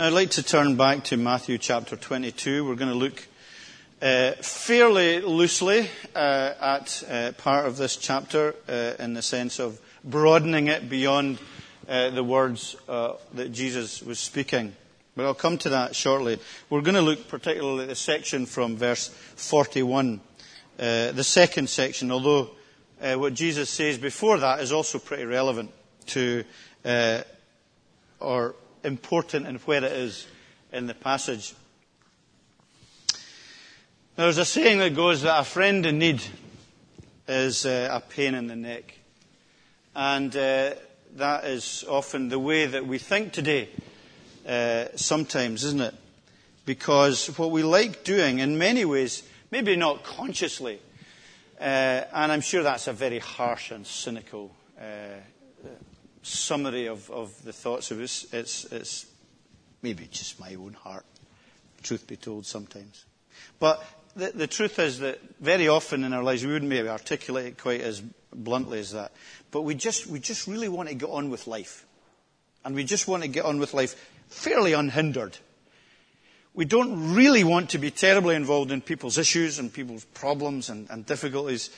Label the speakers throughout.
Speaker 1: Now, I'd like to turn back to Matthew chapter 22. We're going to look uh, fairly loosely uh, at uh, part of this chapter uh, in the sense of broadening it beyond uh, the words uh, that Jesus was speaking. But I'll come to that shortly. We're going to look particularly at the section from verse 41, the second section, although what Jesus says before that is also pretty relevant to or important and where it is in the passage. There's a saying that goes that a friend in need is uh, a pain in the neck. And uh, that is often the way that we think today, uh, sometimes, isn't it? Because what we like doing, in many ways, maybe not consciously, uh, and I'm sure that's a very harsh and cynical uh, summary of, of the thoughts of us. It's, it's maybe just my own heart, truth be told, sometimes. But the, the truth is that very often in our lives, we wouldn't maybe articulate it quite as bluntly as that. But we just, we just really want to get on with life. And we just want to get on with life fairly unhindered. We don't really want to be terribly involved in people's issues and people's problems and, and difficulties.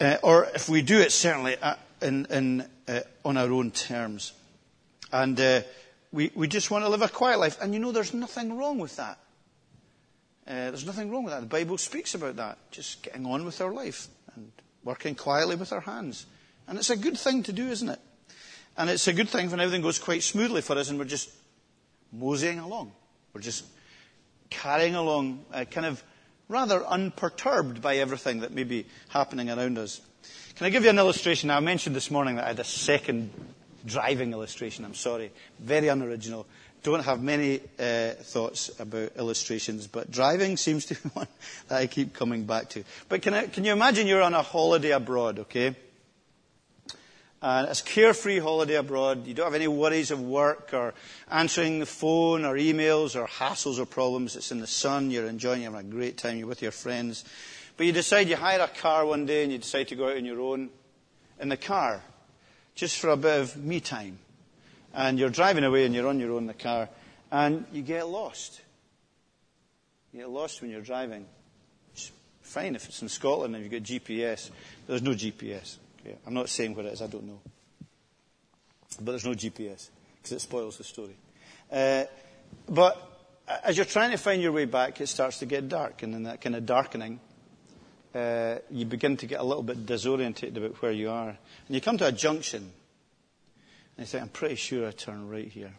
Speaker 1: Uh, or if we do it, certainly uh, in, in, uh, on our own terms. And uh, we, we just want to live a quiet life. And you know, there's nothing wrong with that. Uh, there's nothing wrong with that. The Bible speaks about that. Just getting on with our life and working quietly with our hands. And it's a good thing to do, isn't it? And it's a good thing when everything goes quite smoothly for us and we're just moseying along. We're just carrying along, uh, kind of rather unperturbed by everything that may be happening around us. Can I give you an illustration? I mentioned this morning that I had a second driving illustration. I'm sorry. Very unoriginal. Don't have many uh, thoughts about illustrations, but driving seems to be one that I keep coming back to. But can, I, can you imagine you're on a holiday abroad, okay? And it's a carefree holiday abroad. You don't have any worries of work or answering the phone or emails or hassles or problems. It's in the sun. You're enjoying. Having a great time. You're with your friends. But you decide you hire a car one day and you decide to go out on your own in the car just for a bit of me time. And you're driving away and you're on your own in the car and you get lost. You get lost when you're driving. It's fine if it's in Scotland and you've got GPS. There's no GPS. Okay? I'm not saying what it is, I don't know. But there's no GPS because it spoils the story. Uh, but as you're trying to find your way back, it starts to get dark. And in that kind of darkening, uh, you begin to get a little bit disorientated about where you are. And you come to a junction, and you say, I'm pretty sure I turn right here.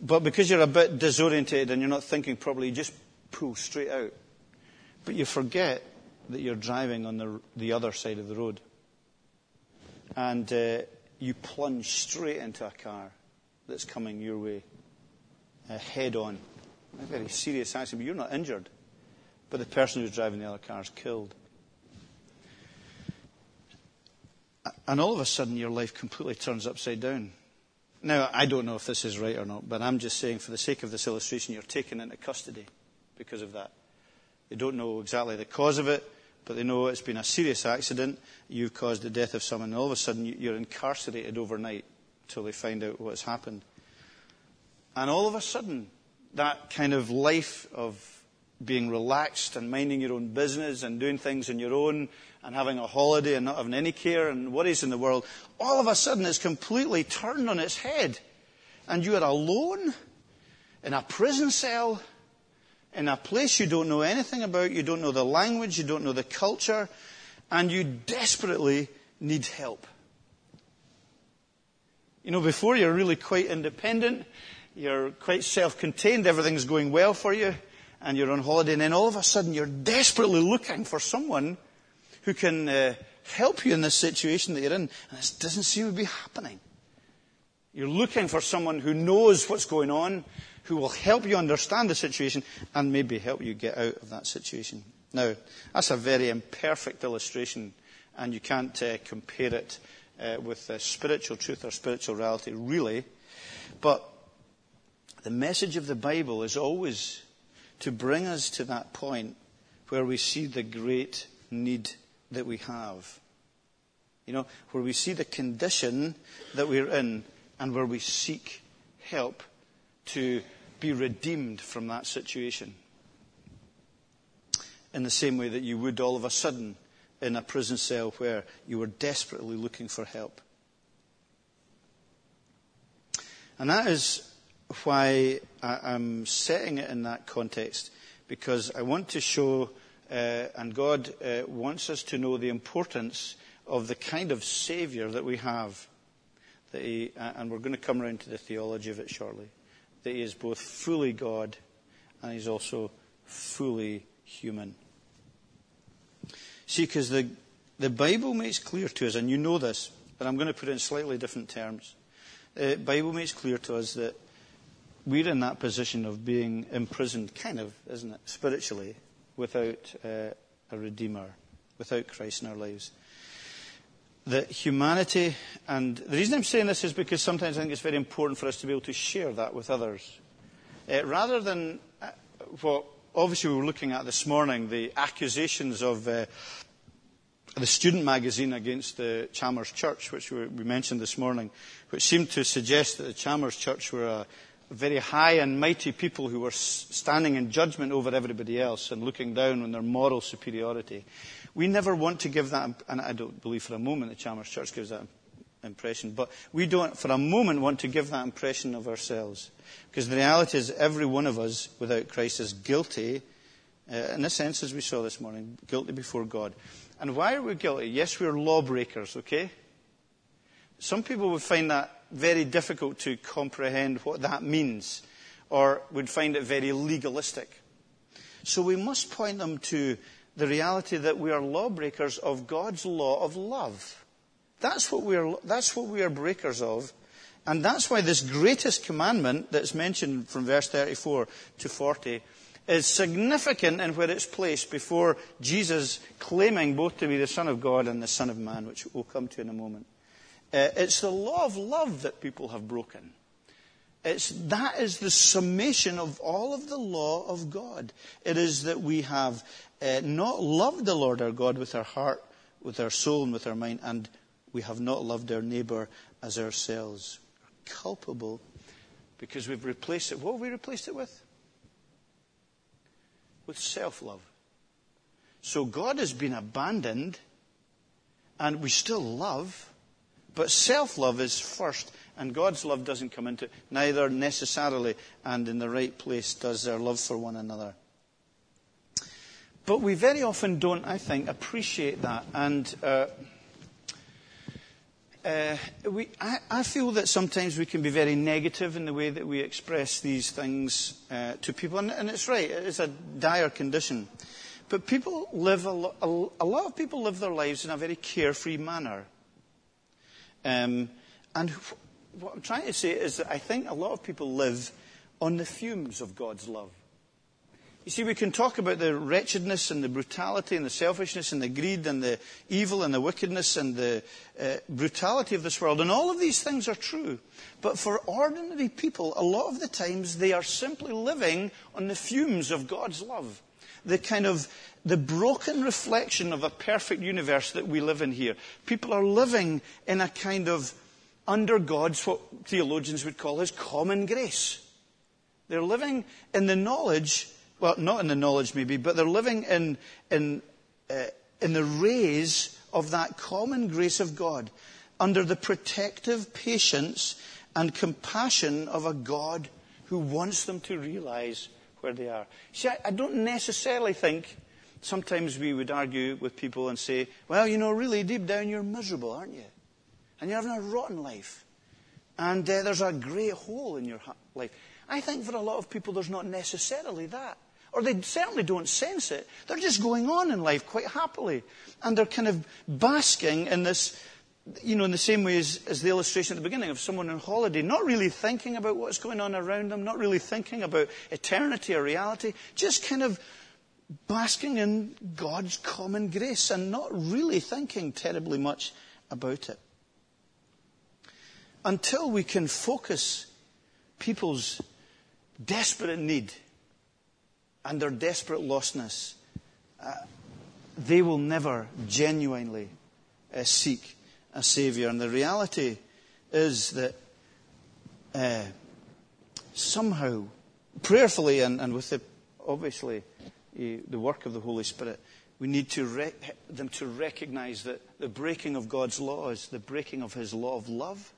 Speaker 1: But because you're a bit disorientated and you're not thinking properly, you just pull straight out. But you forget that you're driving on the, the other side of the road. And uh, you plunge straight into a car that's coming your way, uh, head on. A very serious accident, but you're not injured but the person who's driving the other car is killed. And all of a sudden, your life completely turns upside down. Now, I don't know if this is right or not, but I'm just saying, for the sake of this illustration, you're taken into custody because of that. They don't know exactly the cause of it, but they know it's been a serious accident. You've caused the death of someone, and all of a sudden, you're incarcerated overnight until they find out what's happened. And all of a sudden, that kind of life of being relaxed and minding your own business and doing things on your own and having a holiday and not having any care and worries in the world, all of a sudden it's completely turned on its head. And you are alone in a prison cell in a place you don't know anything about, you don't know the language, you don't know the culture, and you desperately need help. You know, before you're really quite independent, you're quite self contained, everything's going well for you and you're on holiday, and then all of a sudden you're desperately looking for someone who can uh, help you in this situation that you're in, and this doesn't seem to be happening. You're looking for someone who knows what's going on, who will help you understand the situation, and maybe help you get out of that situation. Now, that's a very imperfect illustration, and you can't uh, compare it uh, with spiritual truth or spiritual reality, really. But the message of the Bible is always to bring us to that point where we see the great need that we have. You know, where we see the condition that we're in and where we seek help to be redeemed from that situation. In the same way that you would all of a sudden in a prison cell where you were desperately looking for help. And that is why I'm setting it in that context, because I want to show, uh, and God uh, wants us to know the importance of the kind of Saviour that we have. That he, and we're going to come around to the theology of it shortly. That He is both fully God and He's also fully human. See, because the, the Bible makes clear to us, and you know this, but I'm going to put it in slightly different terms. The Bible makes clear to us that we're in that position of being imprisoned, kind of, isn't it, spiritually, without uh, a Redeemer, without Christ in our lives. That humanity, and the reason I'm saying this is because sometimes I think it's very important for us to be able to share that with others. Uh, rather than uh, what obviously we were looking at this morning, the accusations of uh, the student magazine against the Chalmers Church, which we mentioned this morning, which seemed to suggest that the Chalmers Church were a, very high and mighty people who were standing in judgment over everybody else and looking down on their moral superiority. We never want to give that, and I don't believe for a moment the Chalmers Church gives that impression, but we don't for a moment want to give that impression of ourselves. Because the reality is every one of us without Christ is guilty, uh, in a sense, as we saw this morning, guilty before God. And why are we guilty? Yes, we're lawbreakers, okay? Some people would find that very difficult to comprehend what that means, or would find it very legalistic. So we must point them to the reality that we are lawbreakers of God's law of love. That's what we are, that's what we are breakers of. And that's why this greatest commandment that's mentioned from verse 34 to 40 is significant in where it's placed before Jesus claiming both to be the Son of God and the Son of Man, which we'll come to in a moment. Uh, it's the law of love that people have broken. It's, that is the summation of all of the law of God. It is that we have uh, not loved the Lord our God with our heart, with our soul, and with our mind, and we have not loved our neighbour as ourselves. We're culpable because we've replaced it. What have we replaced it with? With self love. So God has been abandoned, and we still love but self love is first, and God's love doesn't come into it, neither necessarily and in the right place does our love for one another. But we very often don't, I think, appreciate that. And uh, uh, we, I, I, feel that sometimes we can be very negative in the way that we express these things uh, to people. And, and, it's right, it's a dire condition. But people live, a, lo- a, a lot of people live their lives in a very carefree manner. Um, and what I'm trying to say is that I think a lot of people live on the fumes of God's love. You see, we can talk about the wretchedness and the brutality and the selfishness and the greed and the evil and the wickedness and the uh, brutality of this world, and all of these things are true. But for ordinary people, a lot of the times they are simply living on the fumes of God's love. The kind of the broken reflection of a perfect universe that we live in here. People are living in a kind of under God's, what theologians would call his common grace. They're living in the knowledge, well, not in the knowledge maybe, but they're living in, in, uh, in the rays of that common grace of God under the protective patience and compassion of a God who wants them to realize where they are. See, I, I don't necessarily think sometimes we would argue with people and say, well, you know, really, deep down you're miserable, aren't you? And you're having a rotten life. And uh, there's a great hole in your life. I think for a lot of people, there's not necessarily that. Or they certainly don't sense it. They're just going on in life quite happily. And they're kind of basking in this, you know, in the same way as, as the illustration at the beginning of someone on holiday, not really thinking about what's going on around them, not really thinking about eternity or reality, just kind of basking in God's common grace and not really thinking terribly much about it. Until we can focus people's desperate need and their desperate lostness, uh, they will never genuinely uh, seek a Saviour. And the reality is that uh, somehow, prayerfully and, and with the, obviously uh, the work of the Holy Spirit, we need to them to recognize that the breaking of God's law is the breaking of His law of love,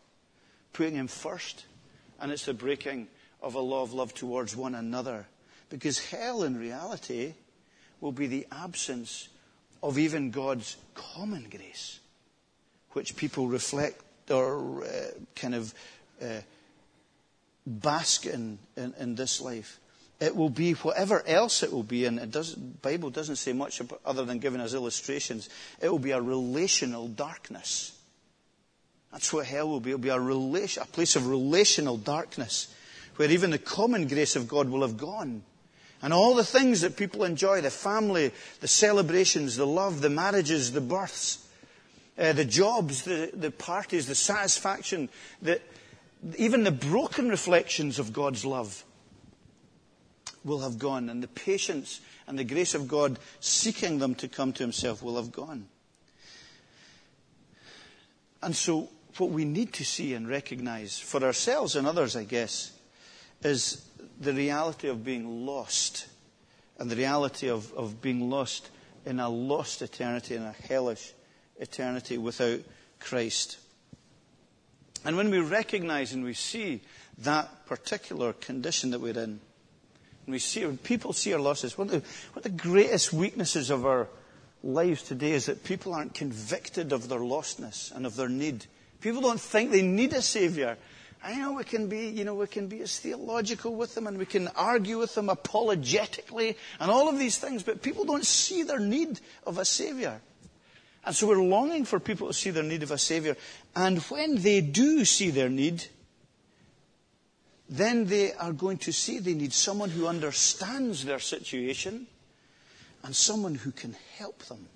Speaker 1: putting Him first, and it's the breaking of a law of love towards one another. Because hell, in reality, will be the absence of even God's common grace, which people reflect or uh, kind of uh, bask in, in, in this life. It will be whatever else it will be, and the Bible doesn't say much about, other than giving us illustrations. It will be a relational darkness. That's what hell will be. It will be a, relation, a place of relational darkness, where even the common grace of God will have gone. And all the things that people enjoy the family, the celebrations, the love, the marriages, the births, uh, the jobs, the, the parties, the satisfaction, the, even the broken reflections of God's love will have gone, and the patience and the grace of God seeking them to come to Himself will have gone. And so, what we need to see and recognize for ourselves and others, I guess, is the reality of being lost and the reality of, of being lost in a lost eternity, in a hellish eternity without Christ. And when we recognize and we see that particular condition that we're in, and we see, when people see our losses, one of, the, one of the greatest weaknesses of our lives today is that people aren't convicted of their lostness and of their need. People don't think they need a Savior. I know we can be, you know, we can be as theological with them and we can argue with them apologetically and all of these things, but people don't see their need of a Savior. And so we're longing for people to see their need of a Savior. And when they do see their need, then they are going to see they need someone who understands their situation and someone who can help them.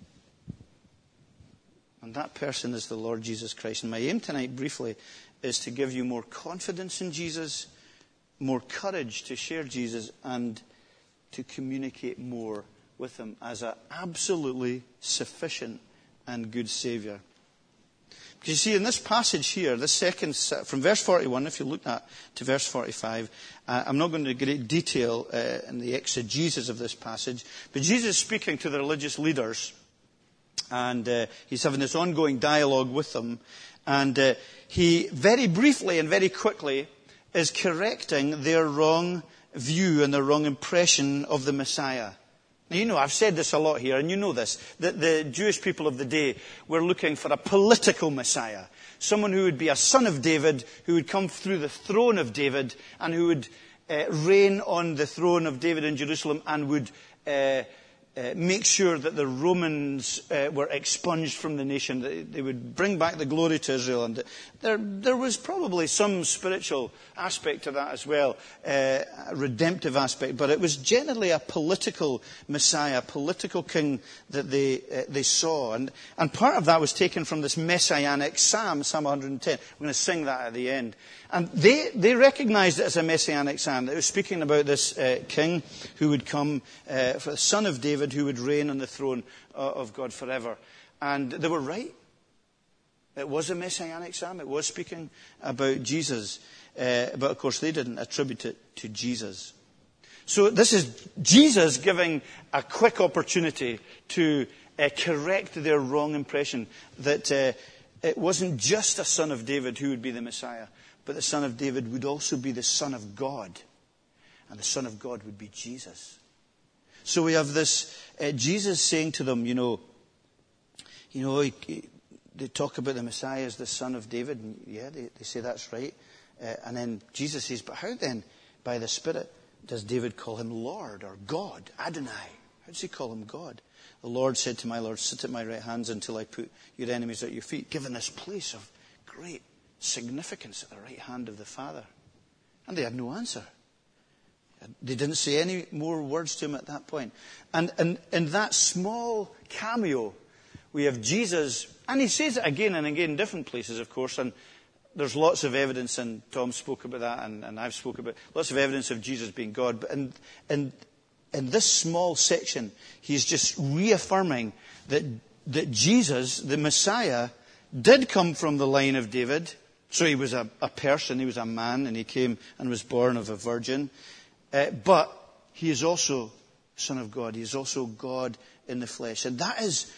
Speaker 1: And that person is the Lord Jesus Christ. And my aim tonight, briefly, is to give you more confidence in Jesus, more courage to share Jesus, and to communicate more with Him as an absolutely sufficient and good Saviour. Because you see, in this passage here, this second, from verse 41, if you look at to verse 45, uh, I'm not going into great detail uh, in the exegesis of this passage, but Jesus is speaking to the religious leaders, and uh, he's having this ongoing dialogue with them, and uh, he very briefly and very quickly is correcting their wrong view and their wrong impression of the Messiah. Now, you know, I've said this a lot here, and you know this, that the Jewish people of the day were looking for a political Messiah. Someone who would be a son of David, who would come through the throne of David, and who would uh, reign on the throne of David in Jerusalem, and would uh, uh, make sure that the Romans uh, were expunged from the nation. that they, would bring back the glory to Israel. And there, there was probably some spiritual aspect to that as well, uh, a redemptive aspect. But it was generally a political Messiah, a political king that they, uh, they saw. And, and part of that was taken from this messianic psalm, Psalm 110. We're going to sing that at the end. And they, they recognized it as a messianic psalm. It was speaking about this uh, king who would come, uh, for the son of David, who would reign on the throne uh, of God forever. And they were right. It was a messianic psalm. It was speaking about Jesus. Uh, but of course, they didn't attribute it to Jesus. So this is Jesus giving a quick opportunity to uh, correct their wrong impression that uh, it wasn't just a son of David who would be the Messiah, but the Son of David would also be the Son of God. And the Son of God would be Jesus. So we have this uh, Jesus saying to them, you know, you know, he, he, they talk about the Messiah as the Son of David. And yeah, they, they say that's right. Uh, and then Jesus says, but how then, by the Spirit, does David call him Lord or God, Adonai? How does he call him God? The Lord said to my Lord, Sit at my right hand until I put your enemies at your feet. Given this place of great significance at the right hand of the Father? And they had no answer. They didn't say any more words to him at that point. And in that small cameo, we have Jesus, and he says it again and again in different places, of course, and there's lots of evidence, and Tom spoke about that, and, and I've spoken about lots of evidence of Jesus being God. But in, in, in this small section, he's just reaffirming that, that Jesus, the Messiah, did come from the line of David, So he was a, a person, he was a man, and he came and was born of a virgin. Uh, but he is also Son of God. He is also God in the flesh. And that is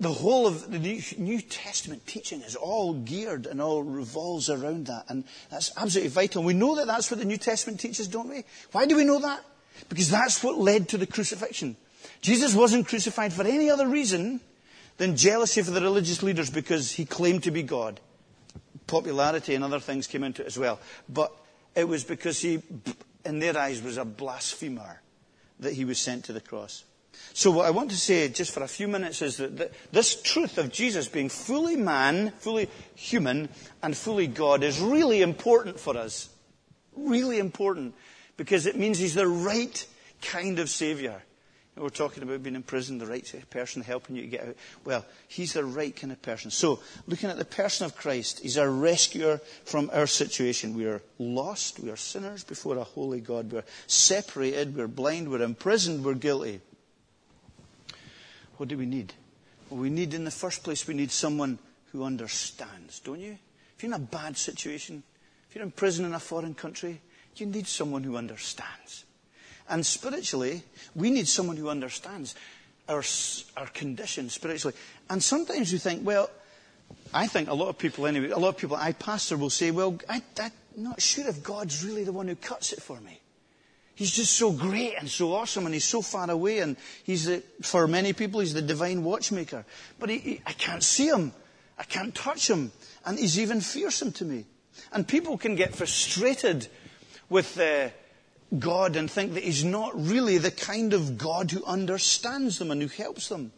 Speaker 1: the whole of the New Testament teaching is all geared and all revolves around that. And that's absolutely vital. We know that that's what the New Testament teaches, don't we? Why do we know that? Because that's what led to the crucifixion. Jesus wasn't crucified for any other reason than jealousy for the religious leaders because he claimed to be God. Popularity and other things came into it as well. But it was because he, in their eyes, was a blasphemer that he was sent to the cross. So what I want to say just for a few minutes is that this truth of Jesus being fully man, fully human, and fully God is really important for us. Really important. Because it means he's the right kind of Savior. We're talking about being in prison, the right person helping you to get out. Well, he's the right kind of person. So, looking at the person of Christ, he's our rescuer from our situation. We are lost, we are sinners before a holy God. We're separated, we're blind, we're imprisoned, we're guilty. What do we need? Well, we need, in the first place, we need someone who understands, don't you? If you're in a bad situation, if you're in prison in a foreign country, you need someone who understands. And spiritually, we need someone who understands our, our condition spiritually. And sometimes you think, well, I think a lot of people anyway, a lot of people I pastor will say, well, I, I'm not sure if God's really the one who cuts it for me. He's just so great and so awesome and he's so far away and he's the, for many people, he's the divine watchmaker. But he, he, I can't see him. I can't touch him. And he's even fearsome to me. And people can get frustrated with uh, God and think that He's not really the kind of God who understands them and who helps them.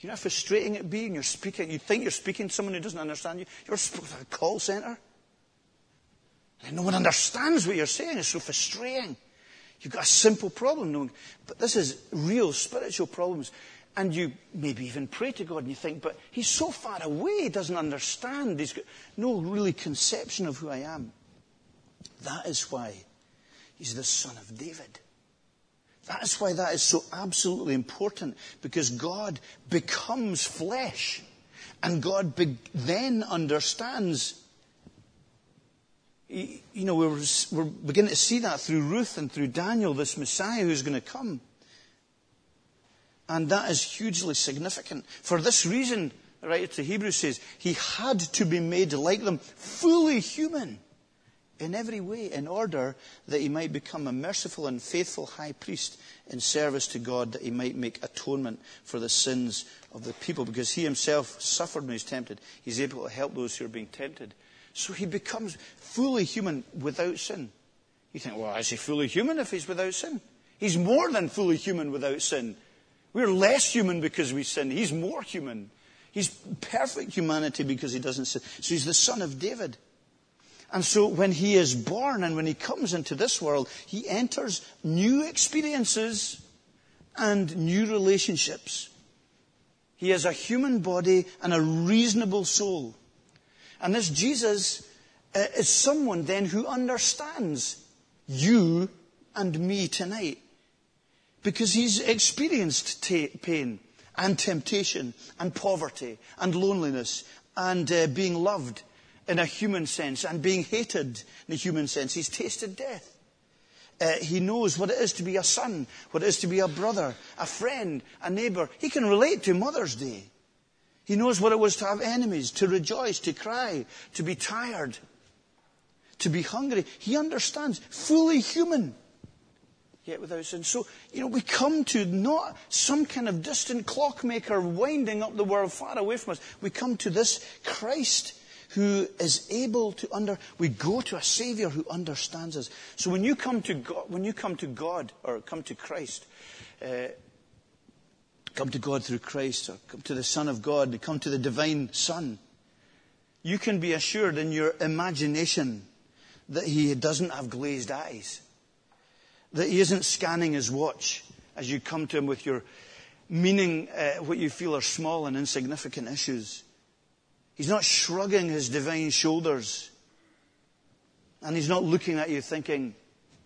Speaker 1: You know how frustrating it be? And you're speaking, you think you're speaking to someone who doesn't understand you. You're at a call centre. And no one understands what you're saying. It's so frustrating. You've got a simple problem, knowing, but this is real spiritual problems. And you maybe even pray to God and you think, but He's so far away, He doesn't understand. He's got no really conception of who I am. That is why He's the son of David. That's why that is so absolutely important, because God becomes flesh. And God be- then understands. You know, we're, we're beginning to see that through Ruth and through Daniel, this Messiah who's going to come. And that is hugely significant. For this reason, the writer to Hebrews says, he had to be made like them, fully human in every way in order that he might become a merciful and faithful high priest in service to God, that he might make atonement for the sins of the people. Because he himself suffered when he was tempted, he's able to help those who are being tempted. So he becomes fully human without sin. You think, well, is he fully human if he's without sin? He's more than fully human without sin. We're less human because we sin. He's more human. He's perfect humanity because he doesn't sin. So he's the son of David. And so when he is born and when he comes into this world, he enters new experiences and new relationships. He has a human body and a reasonable soul. And this Jesus uh, is someone then who understands you and me tonight. Because he's experienced t- pain and temptation and poverty and loneliness and uh, being loved in a human sense and being hated in a human sense. He's tasted death. Uh, he knows what it is to be a son, what it is to be a brother, a friend, a neighbor. He can relate to Mother's Day. He knows what it was to have enemies, to rejoice, to cry, to be tired, to be hungry. He understands, fully human, yet without sin. So, you know, we come to not some kind of distant clockmaker winding up the world far away from us. We come to this Christ who is able to under, we go to a Savior who understands us. So when you come to God, when you come to God or come to Christ, uh, come to God through Christ or come to the Son of God, come to the divine Son, you can be assured in your imagination that He doesn't have glazed eyes. That He isn't scanning His watch as you come to Him with your meaning uh, what you feel are small and insignificant issues. He's not shrugging his divine shoulders. And he's not looking at you thinking,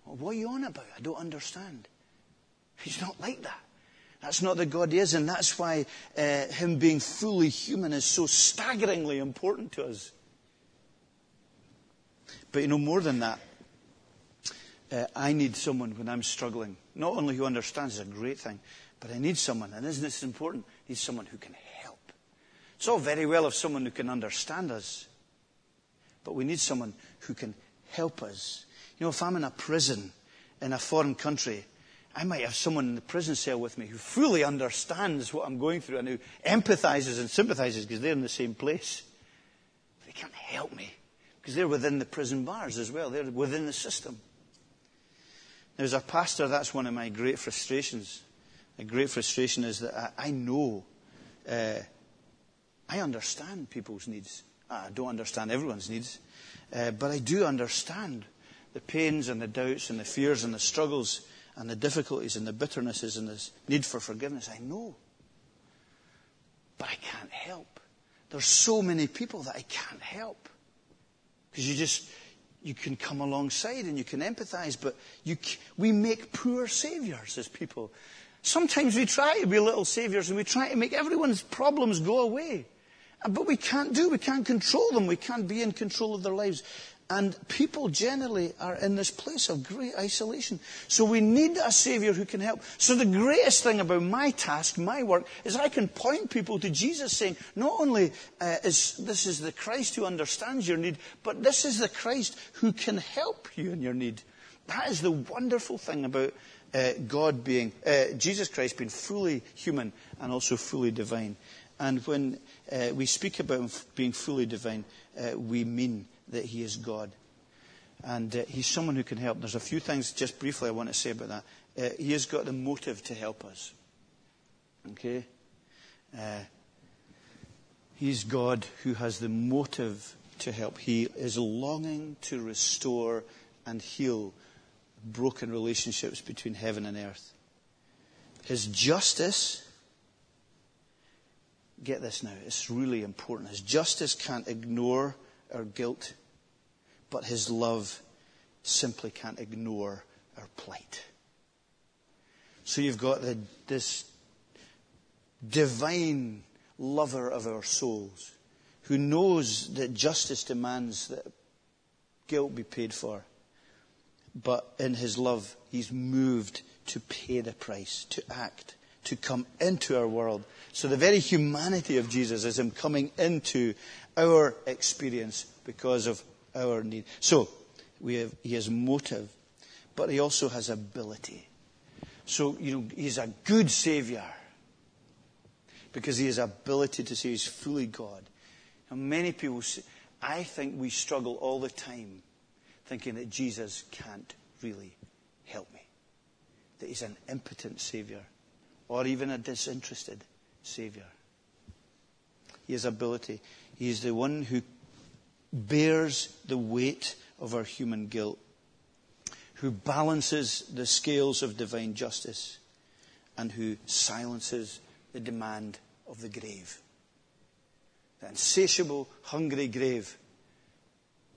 Speaker 1: well, what are you on about? I don't understand. He's not like that. That's not the God he is, and that's why uh, him being fully human is so staggeringly important to us. But you know, more than that, uh, I need someone when I'm struggling, not only who understands is a great thing, but I need someone, and isn't this important? I need someone who can help. It's all very well if someone who can understand us, but we need someone who can help us. You know, if I'm in a prison in a foreign country, I might have someone in the prison cell with me who fully understands what I'm going through and who empathizes and sympathizes because they're in the same place. They can't help me because they're within the prison bars as well. They're within the system. Now, as a pastor, that's one of my great frustrations. A great frustration is that I, I know, uh, I understand people's needs. I don't understand everyone's needs, uh, but I do understand the pains and the doubts and the fears and the struggles and the difficulties and the bitternesses and the need for forgiveness. I know. But I can't help. There's so many people that I can't help. Because you just, you can come alongside and you can empathize, but you, we make poor saviors as people. Sometimes we try to be little saviors and we try to make everyone's problems go away. But we can't do, we can't control them, we can't be in control of their lives. And people generally are in this place of great isolation. So we need a Savior who can help. So the greatest thing about my task, my work, is I can point people to Jesus saying, not only uh, is this is the Christ who understands your need, but this is the Christ who can help you in your need. That is the wonderful thing about uh, God being, uh, Jesus Christ being fully human and also fully divine. And when uh, we speak about being fully divine, uh, we mean that he is God. And uh, he's someone who can help. There's a few things, just briefly, I want to say about that. Uh, he has got the motive to help us. Okay? Uh, he's God who has the motive to help. He is longing to restore and heal broken relationships between heaven and earth. His justice, get this now, it's really important. His justice can't ignore our guilt, but His love simply can't ignore our plight. So you've got the, this divine lover of our souls who knows that justice demands that guilt be paid for. But in his love, he's moved to pay the price, to act, to come into our world. So the very humanity of Jesus is him coming into our experience because of our need. So, have, he has motive, but he also has ability. So, you know, he's a good Savior because he has ability to say he's fully God. And many people, say, I think we struggle all the time thinking that Jesus can't really help me, that he's an impotent Savior or even a disinterested Savior. He has ability. He is the one who bears the weight of our human guilt, who balances the scales of divine justice, and who silences the demand of the grave. The insatiable, hungry grave,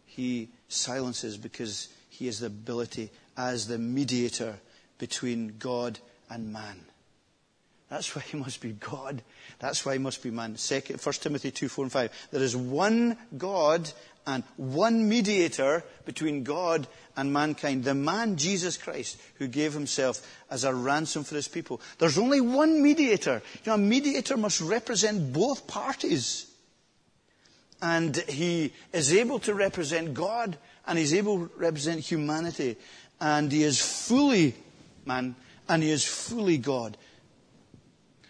Speaker 1: he silences because he has the ability as the mediator between God and man. That's why he must be God. That's why he must be man. Second, 1 Timothy 2, 4 and 5. There is one God and one mediator between God and mankind. The man, Jesus Christ, who gave himself as a ransom for his people. There's only one mediator. You know, a mediator must represent both parties. And he is able to represent God and he's able to represent humanity. And he is fully man and he is fully God.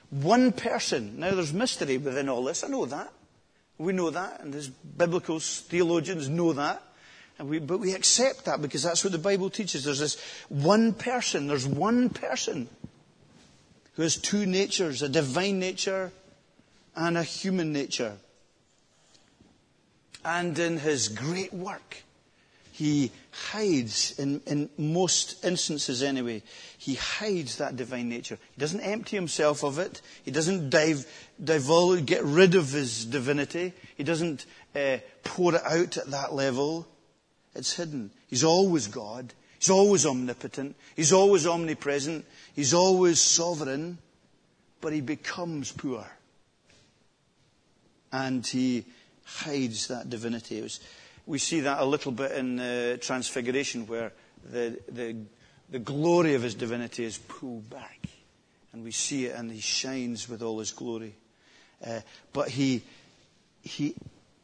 Speaker 1: One person. Now, there's mystery within all this. I know that. We know that, and as biblical theologians know that. We, but we accept that because that's what the Bible teaches. There's this one person. There's one person who has two natures a divine nature and a human nature. And in his great work, he hides, in, in most instances anyway, he hides that divine nature. He doesn't empty himself of it. He doesn't dive, divulge, get rid of his divinity. He doesn't uh, pour it out at that level. It's hidden. He's always God. He's always omnipotent. He's always omnipresent. He's always sovereign. but he becomes poor. And he hides that divinity. Was, we see that a little bit in the Transfiguration, where the, the, the glory of his divinity is pulled back. And we see it, and he shines with all his glory. Uh, but he, he,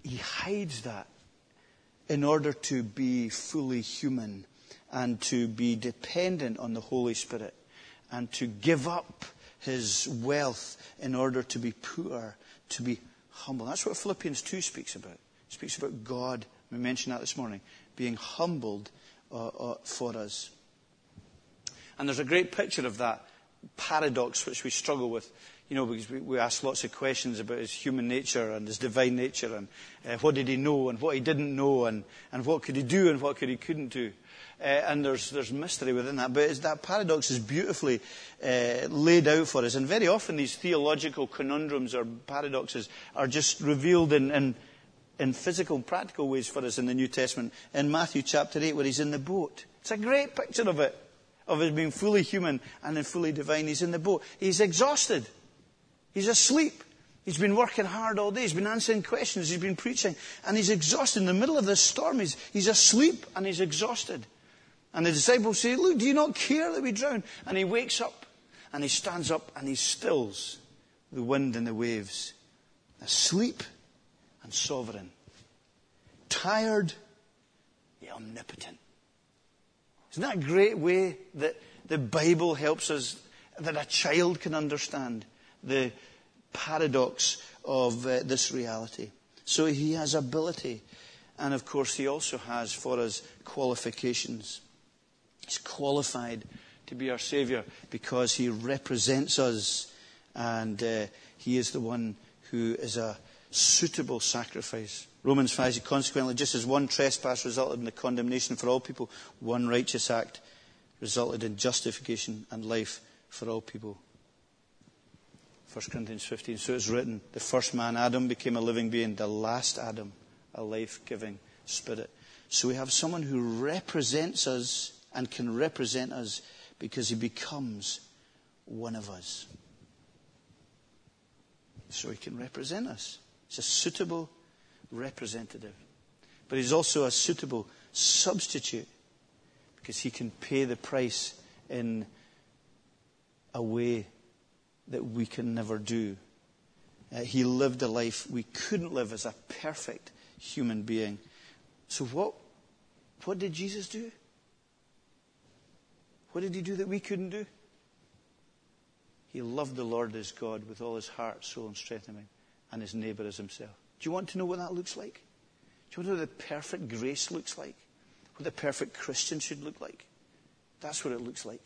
Speaker 1: he hides that in order to be fully human and to be dependent on the Holy Spirit and to give up his wealth in order to be poor, to be humble. That's what Philippians 2 speaks about. It speaks about God, we mentioned that this morning, being humbled uh, uh, for us. And there's a great picture of that paradox which we struggle with you know, because we, we ask lots of questions about his human nature and his divine nature and uh, what did he know and what he didn't know and, and what could he do and what could he couldn't do. Uh, and there's, there's mystery within that. But that paradox is beautifully uh, laid out for us. And very often these theological conundrums or paradoxes are just revealed in, in, in physical, practical ways for us in the New Testament. In Matthew chapter 8, where he's in the boat. It's a great picture of it, of his being fully human and then fully divine. He's in the boat. He's exhausted. He's asleep. He's been working hard all day. He's been answering questions. He's been preaching. And he's exhausted. In the middle of this storm, he's, he's asleep and he's exhausted. And the disciples say, Look, do you not care that we drown? And he wakes up and he stands up and he stills the wind and the waves. Asleep and sovereign. Tired, yet omnipotent. Isn't that a great way that the Bible helps us, that a child can understand? the paradox of uh, this reality. So he has ability. And of course, he also has for us qualifications. He's qualified to be our Savior because he represents us and uh, he is the one who is a suitable sacrifice. Romans 5 consequently, just as one trespass resulted in the condemnation for all people, one righteous act resulted in justification and life for all people. 1 Corinthians 15. So it's written, the first man, Adam, became a living being. The last Adam, a life-giving spirit. So we have someone who represents us and can represent us because he becomes one of us. So he can represent us. A suitable representative. But he's also a suitable substitute because he can pay the price in a way that we can never do. Uh, he lived a life we couldn't live as a perfect human being. So, what, what did Jesus do? What did he do that we couldn't do? He loved the Lord his God with all his heart, soul, and strength and his neighbour as himself. Do you want to know what that looks like? Do you want to know what the perfect grace looks like? What the perfect Christian should look like? That's what it looks like.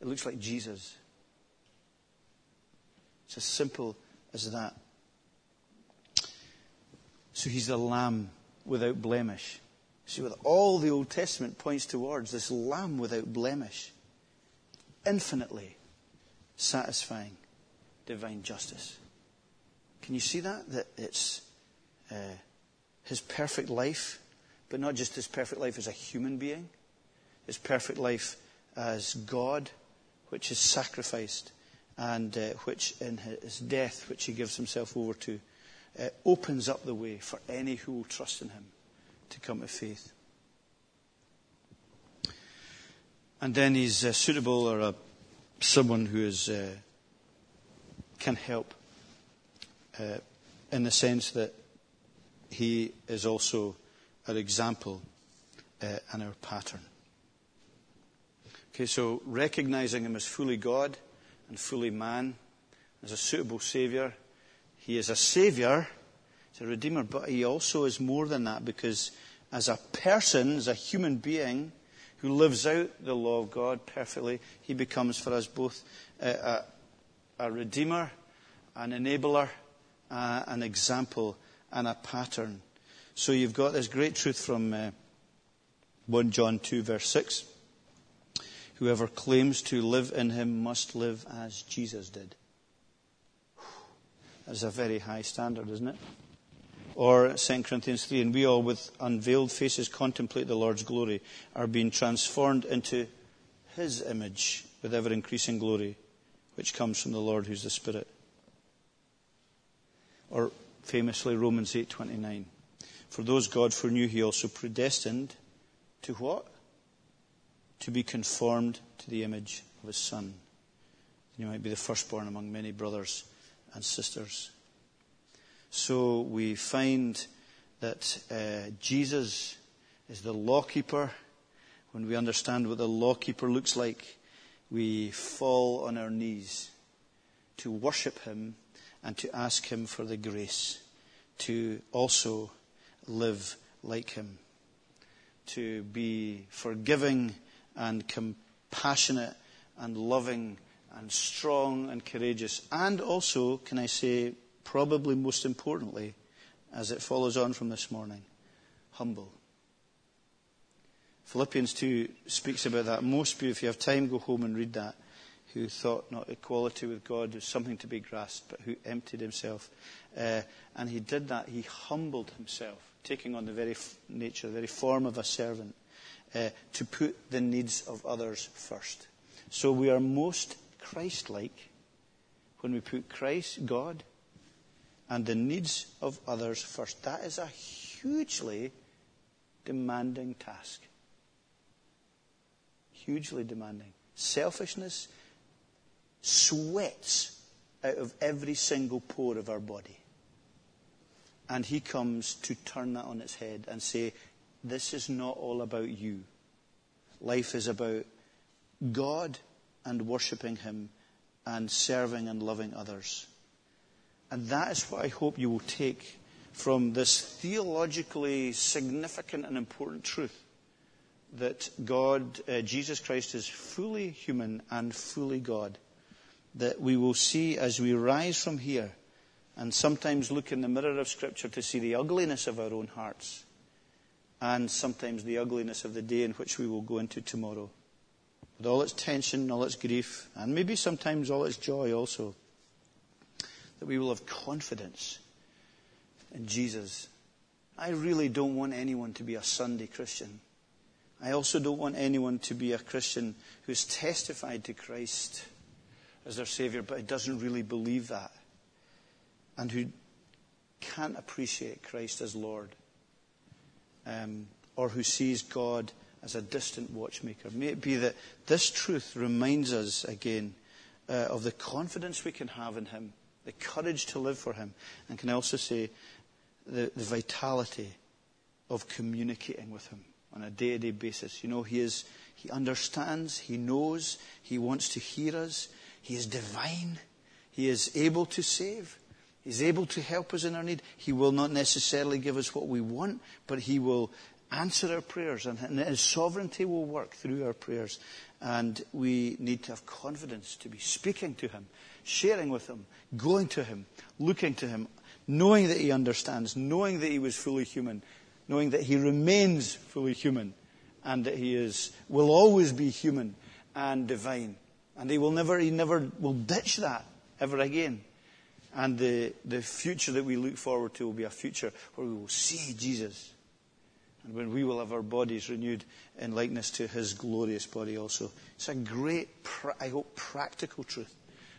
Speaker 1: It looks like Jesus. It's as simple as that. So he's the lamb without blemish. See, what all the Old Testament points towards this lamb without blemish, infinitely satisfying divine justice. Can you see that? That it's uh, his perfect life, but not just his perfect life as a human being, his perfect life as God, which is sacrificed and uh, which in his death, which he gives himself over to, uh, opens up the way for any who will trust in him to come to faith. And then he's uh, suitable or someone who is, uh, can help uh, in the sense that he is also our example uh, and our pattern. Okay, so recognizing him as fully God and fully man, as a suitable Saviour. He is a Saviour, he's a Redeemer, but he also is more than that because as a person, as a human being who lives out the law of God perfectly, he becomes for us both a, a, a Redeemer, an enabler, uh, an example, and a pattern. So you've got this great truth from uh, 1 John 2, verse 6. Whoever claims to live in him must live as Jesus did. That's a very high standard, isn't it? Or 2 Corinthians 3, and we all with unveiled faces contemplate the Lord's glory, are being transformed into his image with ever increasing glory, which comes from the Lord who's the Spirit. Or famously Romans 8:29. For those God foreknew he also predestined to what? To be conformed to the image of his son. You might be the firstborn among many brothers and sisters. So we find that uh, Jesus is the lawkeeper. When we understand what the lawkeeper looks like, we fall on our knees to worship him and to ask him for the grace to also live like him, to be forgiving and compassionate and loving and strong and courageous, and also, can I say, probably most importantly, as it follows on from this morning, humble. Philippians 2 speaks about that. Most of you, if you have time, go home and read that. Who thought not equality with God was something to be grasped, but who emptied himself. Uh, and he did that. He humbled himself, taking on the very nature, the very form of a servant, uh, to put the needs of others first. So we are most Christ like when we put Christ, God, and the needs of others first. That is a hugely demanding task. Hugely demanding. Selfishness sweats out of every single pore of our body. And he comes to turn that on its head and say, This is not all about you. Life is about God and worshipping him and serving and loving others. And that is what I hope you will take from this theologically significant and important truth that God, uh, Jesus Christ, is fully human and fully God. That we will see as we rise from here and sometimes look in the mirror of Scripture to see the ugliness of our own hearts and sometimes the ugliness of the day in which we will go into tomorrow. With all its tension, all its grief, and maybe sometimes all its joy also that we will have confidence in Jesus. I really don't want anyone to be a Sunday Christian. I also don't want anyone to be a Christian who's testified to Christ as their Savior, but he doesn't really believe that. And who can't appreciate Christ as Lord. Um, or who sees God as a distant watchmaker. May it be that this truth reminds us again uh, of the confidence we can have in Him the courage to live for Him, and can I also say the, the vitality of communicating with Him on a day to day basis. You know, He is, He understands, He knows, He wants to hear us, He is divine, He is able to save. He's able to help us in our need. He will not necessarily give us what we want, but He will answer our prayers, and His sovereignty will work through our prayers. And we need to have confidence to be speaking to Him, sharing with Him, going to Him, looking to Him, knowing that He understands, knowing that He was fully human, knowing that He remains fully human, and that He is, will always be human and divine. And He will never, He never will ditch that ever again. And the, the future that we look forward to will be a future where we will see Jesus and when we will have our bodies renewed in likeness to his glorious body also. It's a great, I hope, practical truth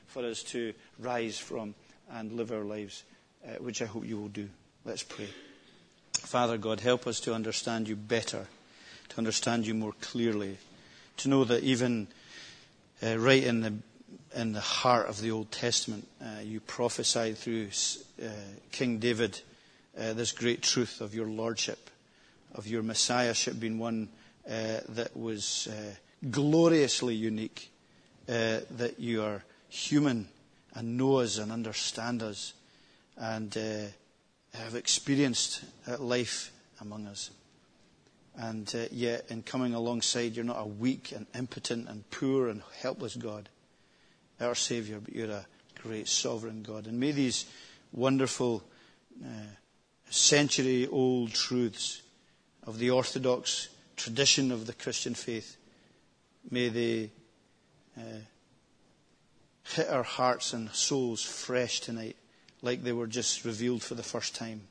Speaker 1: for us to rise from and live our lives, uh, which I hope you will do. Let's pray. Father God, help us to understand you better, to understand you more clearly, to know that even uh, right in the in the heart of the Old Testament, uh, you prophesied through uh, King David uh, this great truth of your lordship of your messiahship being one uh, that was gloriously unique, that you are human and know us and understand us and have experienced life among us. And uh, yet, in coming alongside, you're not a weak and impotent and poor and helpless God, our Savior, but you're a great sovereign God. And may these wonderful uh, century old truths of the orthodox tradition of the Christian faith. May they uh, hit our hearts and souls fresh tonight, like they were just revealed for the first time,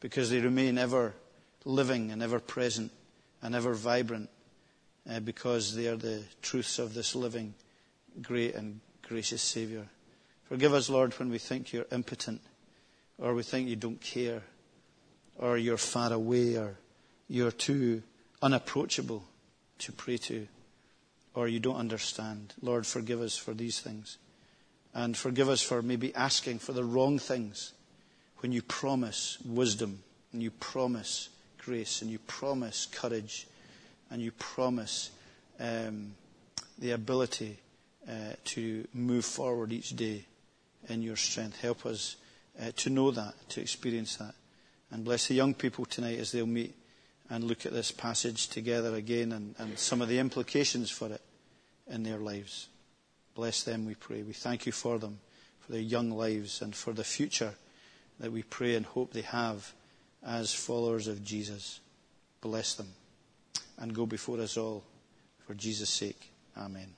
Speaker 1: because they remain ever living and ever present and ever vibrant, uh, because they are the truths of this living, great, and gracious Saviour. Forgive us, Lord, when we think you're impotent, or we think you don't care, or you're far away, or you're too unapproachable to pray to, or you don't understand. Lord, forgive us for these things. And forgive us for maybe asking for the wrong things when you promise wisdom, and you promise grace, and you promise courage, and you promise um, the ability uh, to move forward each day in your strength. Help us uh, to know that, to experience that. And bless the young people tonight as they'll meet and look at this passage together again and, and some of the implications for it in their lives. Bless them, we pray. We thank you for them, for their young lives, and for the future that we pray and hope they have as followers of Jesus. Bless them and go before us all for Jesus' sake. Amen.